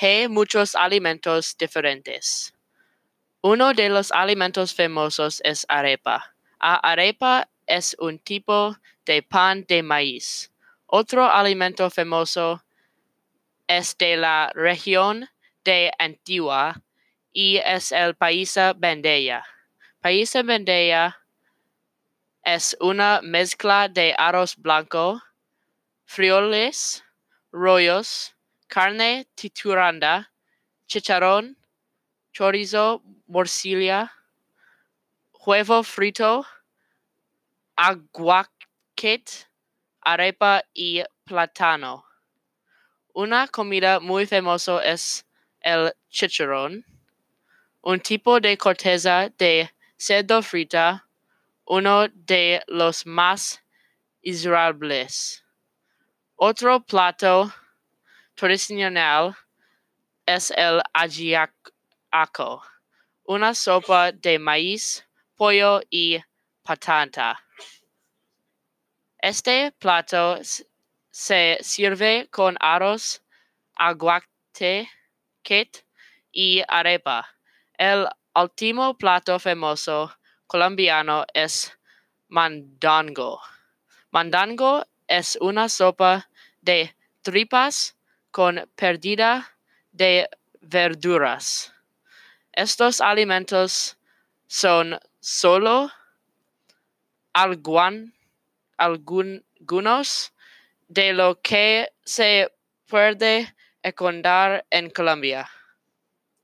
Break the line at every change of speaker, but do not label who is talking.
hay muchos alimentos diferentes. Uno de los alimentos famosos es arepa. A arepa es un tipo de pan de maíz. Otro alimento famoso es de la región de Antigua y es el paisa bandeja. Paisa bandeja es una mezcla de arroz blanco, frijoles, rollos, carne triturada, chicharrón, chorizo, morcilla, huevo frito, aguacate, arepa y plátano. Una comida muy famosa es el chicharrón, un tipo de corteza de cerdo frita, uno de los más israelíes. Otro plato tradicional es el ajiaco, una sopa de maíz, pollo y patata. Este plato se sirve con arroz, aguacate y arepa. El último plato famoso colombiano es mandango. Mandango es una sopa de tripas con perdida de verduras. Estos alimentos son solo algunos de lo que se puede encontrar en Colombia.